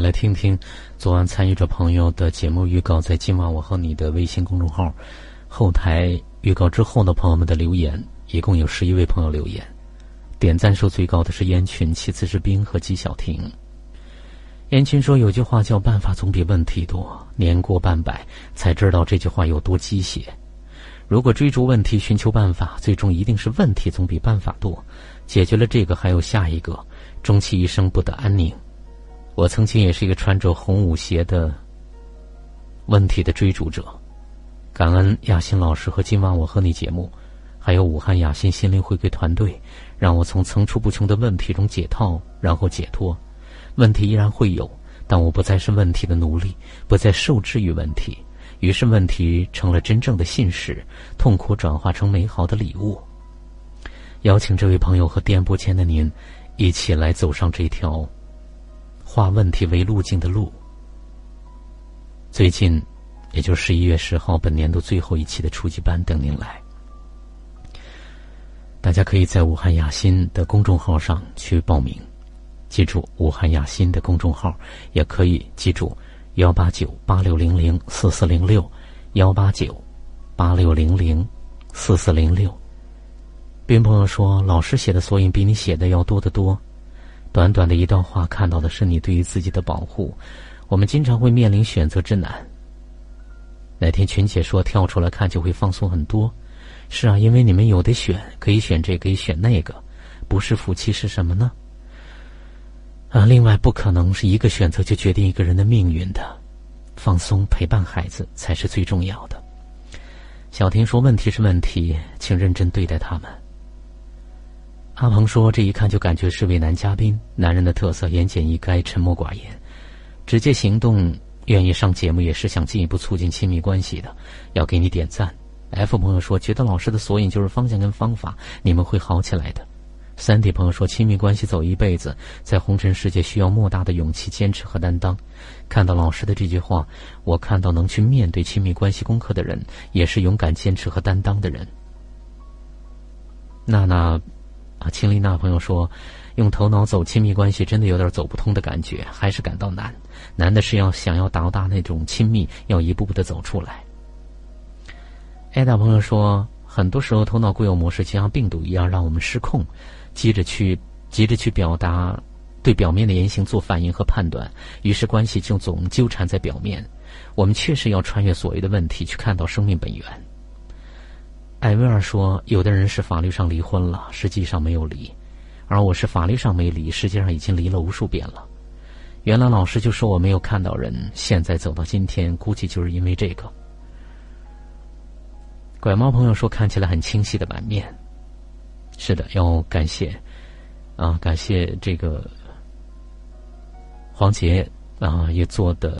来听听昨晚参与者朋友的节目预告，在今晚我和你的微信公众号后台预告之后的朋友们的留言，一共有十一位朋友留言，点赞数最高的是燕群，其次是冰和姬晓婷。燕群说：“有句话叫‘办法总比问题多’，年过半百才知道这句话有多鸡血。如果追逐问题，寻求办法，最终一定是问题总比办法多。解决了这个，还有下一个，终其一生不得安宁。”我曾经也是一个穿着红舞鞋的问题的追逐者，感恩亚欣老师和今晚我和你节目，还有武汉亚欣心灵回归团队，让我从层出不穷的问题中解套，然后解脱。问题依然会有，但我不再是问题的奴隶，不再受制于问题，于是问题成了真正的信使，痛苦转化成美好的礼物。邀请这位朋友和电波前的您，一起来走上这条。化问题为路径的路。最近，也就十一月十号，本年度最后一期的初级班等您来。大家可以在武汉雅欣的公众号上去报名，记住武汉雅欣的公众号，也可以记住幺八九八六零零四四零六幺八九八六零零四四零六。斌朋友说，老师写的索引比你写的要多得多。短短的一段话，看到的是你对于自己的保护。我们经常会面临选择之难。那天群姐说跳出来看就会放松很多。是啊，因为你们有的选，可以选这个，可以选那个，不是夫妻是什么呢？啊，另外不可能是一个选择就决定一个人的命运的。放松，陪伴孩子才是最重要的。小婷说：“问题是问题，请认真对待他们。”阿鹏说：“这一看就感觉是位男嘉宾，男人的特色，言简意赅，沉默寡言，直接行动，愿意上节目也是想进一步促进亲密关系的，要给你点赞。”F 朋友说：“觉得老师的索引就是方向跟方法，你们会好起来的。”三 D 朋友说：“亲密关系走一辈子，在红尘世界需要莫大的勇气、坚持和担当。”看到老师的这句话，我看到能去面对亲密关系功课的人，也是勇敢、坚持和担当的人。娜娜。啊，青丽娜朋友说，用头脑走亲密关系真的有点走不通的感觉，还是感到难。难的是要想要达到那种亲密，要一步步的走出来。艾达朋友说，很多时候头脑固有模式就像病毒一样，让我们失控，急着去急着去表达，对表面的言行做反应和判断，于是关系就总纠缠在表面。我们确实要穿越所谓的问题，去看到生命本源。艾薇儿说：“有的人是法律上离婚了，实际上没有离；而我是法律上没离，实际上已经离了无数遍了。原来老师就说我没有看到人，现在走到今天，估计就是因为这个。”拐猫朋友说：“看起来很清晰的版面。”是的，要感谢啊，感谢这个黄杰啊，也做的。